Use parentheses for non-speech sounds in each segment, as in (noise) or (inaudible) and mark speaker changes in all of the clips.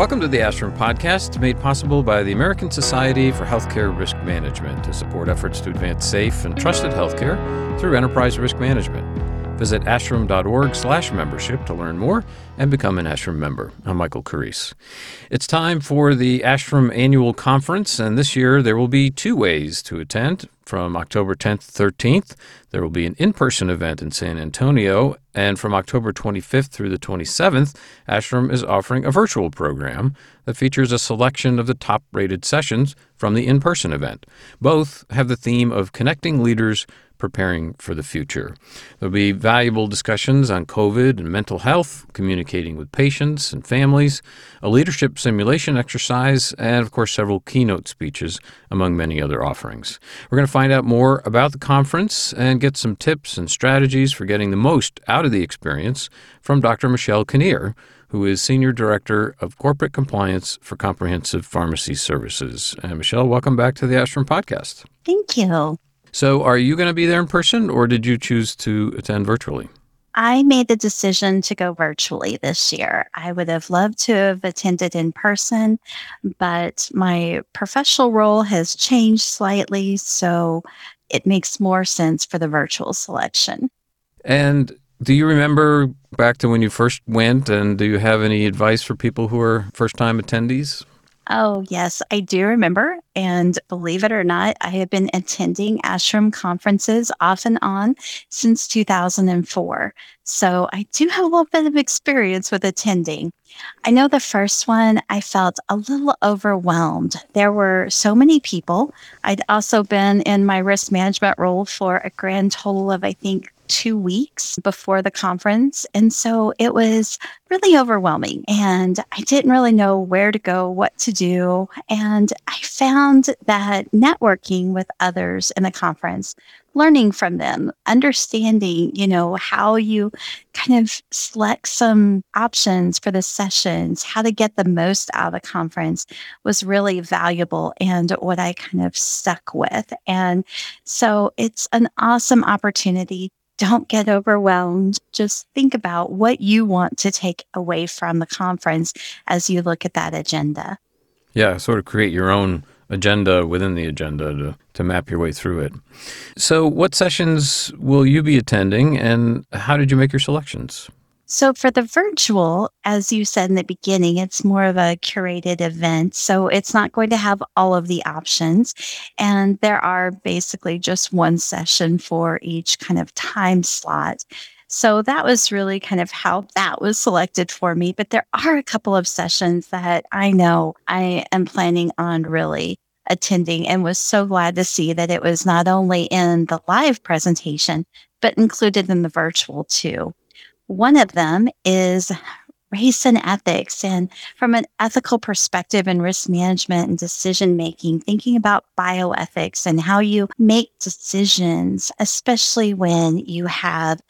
Speaker 1: Welcome to the ASHRM Podcast, made possible by the American Society for Healthcare Risk Management to support efforts to advance safe and trusted healthcare through enterprise risk management. Visit ashrm.org slash membership to learn more and become an ASHRM member. I'm Michael Carrese. It's time for the ASHRM Annual Conference, and this year there will be two ways to attend. From October 10th to 13th, there will be an in person event in San Antonio, and from October 25th through the 27th, ASHRM is offering a virtual program that features a selection of the top rated sessions from the in person event. Both have the theme of connecting leaders preparing for the future. There'll be valuable discussions on COVID and mental health, communicating with patients and families, a leadership simulation exercise, and of course, several keynote speeches, among many other offerings. We're going to find out more about the conference and get some tips and strategies for getting the most out of the experience from Dr. Michelle Kinnear who is Senior Director of Corporate Compliance for Comprehensive Pharmacy Services. And Michelle, welcome back to the ASHRM Podcast.
Speaker 2: Thank you.
Speaker 1: So, are you going to be there in person or did you choose to attend virtually?
Speaker 2: I made the decision to go virtually this year. I would have loved to have attended in person, but my professional role has changed slightly. So it makes more sense for the virtual selection.
Speaker 1: And do you remember back to when you first went? And do you have any advice for people who are first time attendees?
Speaker 2: Oh, yes, I do remember. And believe it or not, I have been attending ASHRM conferences off and on since 2004. So I do have a little bit of experience with attending. I know the first one, I felt a little overwhelmed. There were so many people. I'd also been in my risk management role for a grand total of, I think, two weeks before the conference. And so it was really overwhelming. And I didn't really know where to go, what to do. And I found that networking with others in the conference, learning from them, understanding, you know, how you kind of select some options for the sessions, how to get the most out of the conference was really valuable and what I kind of stuck with. And so it's an awesome opportunity don't get overwhelmed. Just think about what you want to take away from the conference as you look at that agenda.
Speaker 1: Yeah, sort of create your own agenda within the agenda to, to map your way through it. So, what sessions will you be attending and how did you make your selections?
Speaker 2: So, for the virtual, as you said in the beginning, it's more of a curated event. So, it's not going to have all of the options. And there are basically just one session for each kind of time slot. So, that was really kind of how that was selected for me. But there are a couple of sessions that I know I am planning on really attending and was so glad to see that it was not only in the live presentation, but included in the virtual too. One of them is race and ethics. And from an ethical perspective and risk management and decision making, thinking about bioethics and how you make decisions, especially when you have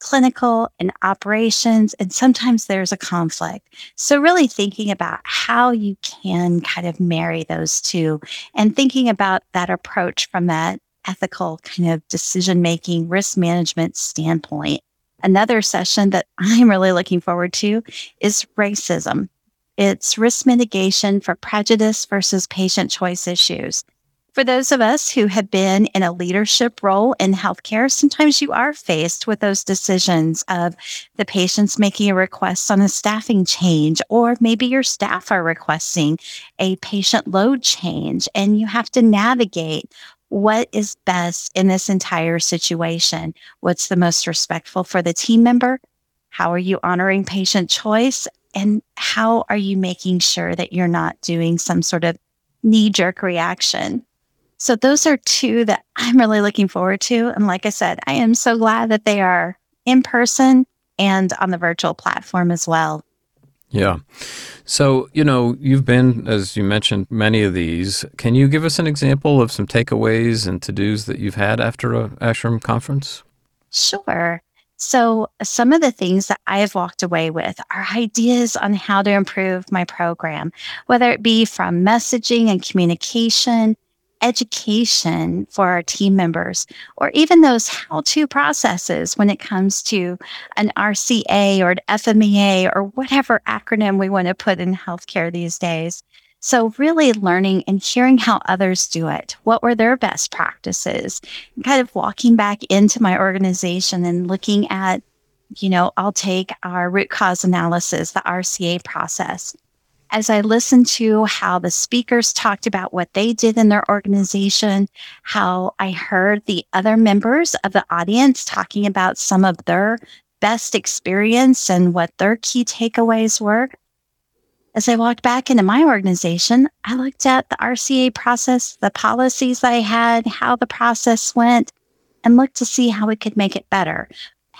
Speaker 2: clinical and operations, and sometimes there's a conflict. So, really thinking about how you can kind of marry those two and thinking about that approach from that ethical kind of decision making, risk management standpoint. Another session that (laughs) I'm really looking forward to is racism. It's risk mitigation for prejudice versus patient choice issues. For those of us who have been in a leadership role in healthcare, sometimes you are faced with those decisions of the patients making a request on a staffing change, or maybe your staff are requesting a patient load change, and you have to navigate what is best in this entire situation? What's the most respectful for the team member? How are you honoring patient choice? And how are you making sure that you're not doing some sort of knee jerk reaction? So, those are two that I'm really looking forward to. And like I said, I am so glad that they are in person and on the virtual platform as well.
Speaker 1: Yeah. So, you know, you've been, as you mentioned, many of these. Can you give us an example of some takeaways and to dos that you've had after a ASHRM conference?
Speaker 2: Sure. So, some of the things that I have walked away with are ideas on how to improve my program, whether it be from messaging and communication, education for our team members, or even those how to processes when it comes to an RCA or an FMEA or whatever acronym we want to put in healthcare these days. So, really learning and hearing how others do it. What were their best practices? Kind of walking back into my organization and looking at, you know, I'll take our root cause analysis, the RCA process as I listened to how the speakers talked about what they did in their organization, how I heard the other members of the audience talking about some of their best experience and what their key takeaways were. As I walked back into my organization, I looked at the RCA process, the policies I had, how the process went, and looked to see how we could make it better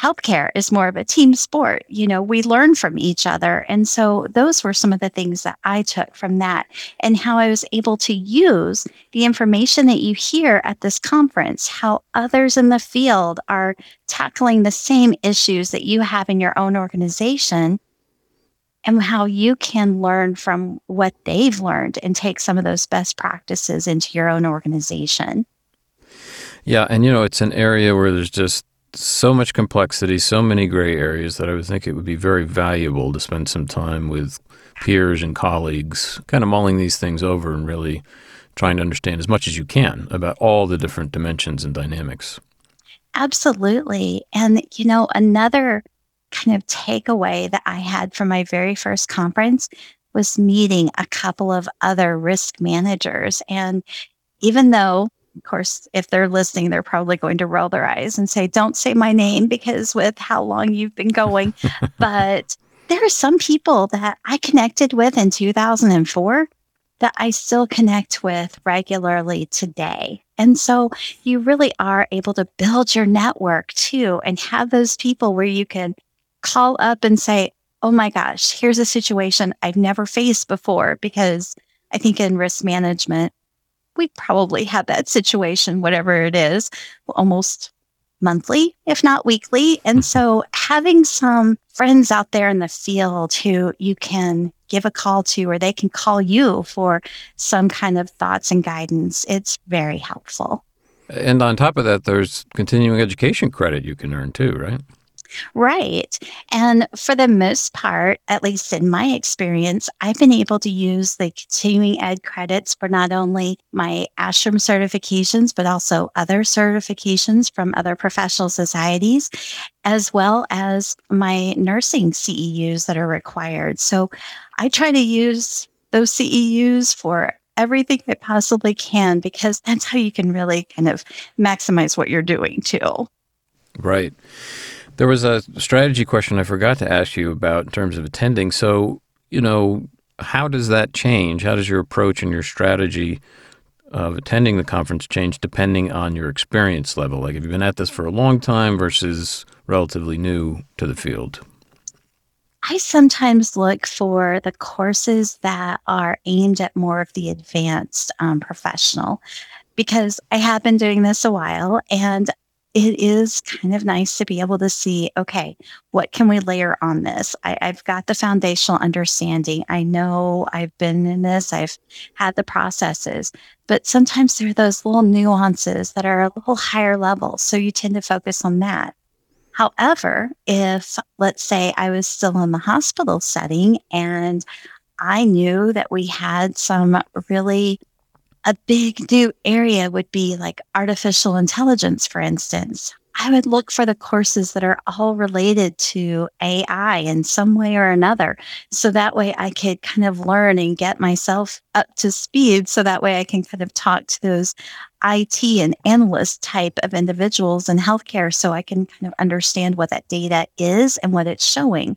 Speaker 2: healthcare is more of a team sport. You know, we learn from each other. And so those were some of the things that I took from that and how I was able to use the information that you hear at this conference, how others in the field are tackling the same issues that you have in your own organization. And how you can learn from what they've learned and take some of those best practices into your own organization.
Speaker 1: Yeah. And, you know, it's an area where there's just so much complexity, so many gray areas that I would think it would be very valuable to spend some time with peers and colleagues, kind of mulling these things over and really trying to understand as much as you can about all the different dimensions and dynamics.
Speaker 2: Absolutely. And, you know, another kind of takeaway that I had from my very first conference was meeting a couple of other risk managers. And even though of course, if they're listening, they're probably going to roll their eyes and say, Don't say my name because with how long you've been going. (laughs) but there are some people that I connected with in 2004 that I still connect with regularly today. And so you really are able to build your network too and have those people where you can call up and say, Oh my gosh, here's a situation I've never faced before. Because I think in risk management, we probably have that situation, whatever it is, almost monthly, if not weekly. And mm-hmm. so having some friends out there in the field who you can give a call to or they can call you for some kind of thoughts and guidance, it's very helpful.
Speaker 1: And on top of that, there's continuing education credit you can earn too, right?
Speaker 2: Right. And for the most part, at least in my experience, I've been able to use the continuing ed credits for not only my ASHRM certifications, but also other certifications from other professional societies, as well as my nursing CEUs that are required. So I try to use those CEUs for everything I possibly can because that's how you can really kind of maximize what you're doing too.
Speaker 1: Right. There was a strategy question I forgot to ask you about in terms of attending. So, you know, how does that change? How does your approach and your strategy of attending the conference change depending on your experience level? Like, have you been at this for a long time versus relatively new to the field?
Speaker 2: I sometimes look for the courses that are aimed at more of the advanced um, professional because I have been doing this a while and it is kind of nice to be able to see okay what can we layer on this? I, have got the foundational understanding. I know i've been in this. I've had the processes. But sometimes there are those little nuances that are a little higher level so you tend to focus on that. However if let's say i was still in the hospital setting and i knew that we had some really a big new area would be like artificial intelligence, for instance. I would look for the courses that are all related to AI in some way or another. So that way I could kind of learn and get myself up to speed. So that way I can kind of talk to those IT and analyst type of individuals in healthcare so I can kind of understand what that data is and what it's showing.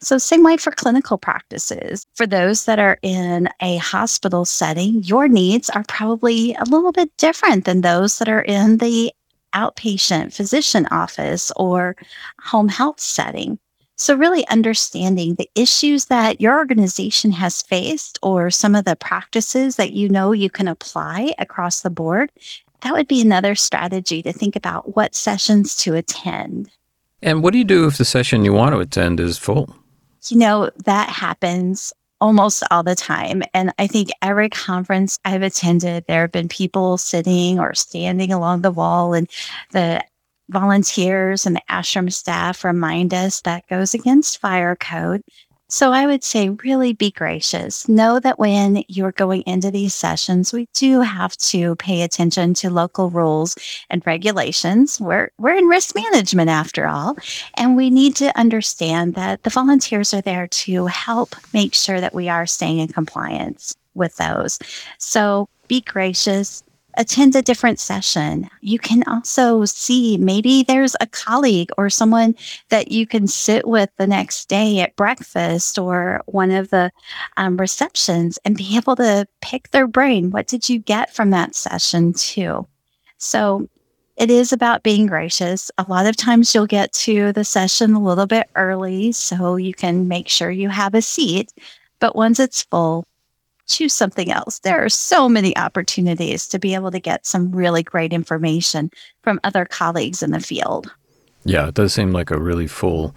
Speaker 2: So, same way for clinical practices. For those that are in a hospital setting, your needs are probably a little bit different than those that are in the outpatient physician office or home health setting. So, really understanding the issues that your organization has faced or some of the practices that you know you can apply across the board, that would be another strategy to think about what sessions to attend.
Speaker 1: And what do you do if the session you want to attend is full?
Speaker 2: You know, that happens almost all the time. And I think every conference I've attended, there have been people sitting or standing along the wall, and the volunteers and the ASHRM staff remind us that goes against fire code. So I would say really be gracious. Know that when you're going into these sessions, we do have to pay attention to local rules and regulations. We're we're in risk management after all, and we need to understand that the volunteers are there to help make sure that we are staying in compliance with those. So be gracious, attend a different session. You can also see maybe there's a colleague or someone that you can sit with the next day at breakfast or one of the um, receptions and be able to pick their brain. What did you get from that session, too? So it is about being gracious. A lot of times you'll get to the session a little bit early so you can make sure you have a seat. But once it's full, choose something else. There are so many opportunities to be able to get some really great information from other colleagues in the field.
Speaker 1: Yeah, it does seem like a really full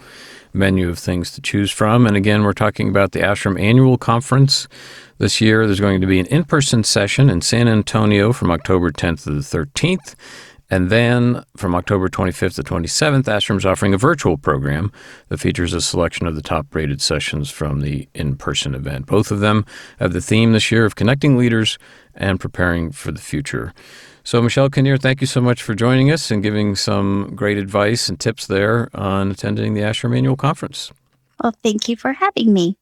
Speaker 1: menu of things to choose from. And again, we're talking about the ASHRM Annual Conference. This year, there's going to be an in person session in San Antonio from October 10th to the 13th. And then from October 25th to 27th, ASHRM's offering a virtual program that features a selection of the top rated sessions from the in person event. Both of them have the theme this year of connecting leaders and preparing for the future. So, Michelle Kinnear, thank you so much for joining us and giving some great advice and tips there on attending the ASHRM Annual Conference.
Speaker 2: Well, thank you for having me.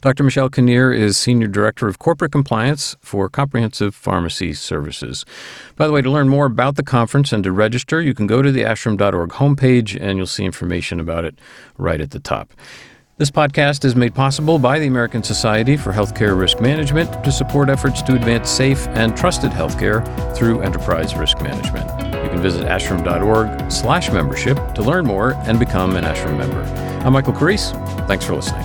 Speaker 1: Dr. Michelle Kinnear is Senior Director of Corporate Compliance for Comprehensive Pharmacy Services. By the way, to learn more about the conference and to register, you can go to the ashrm.org homepage and you'll see information about it right at the top. This podcast is made possible by the American Society for Healthcare Risk Management to support efforts to advance safe and trusted healthcare through enterprise risk management. You can visit ashrm.org slash membership to learn more and become an ASHRM member. I'm Michael Carrese. Thanks for listening.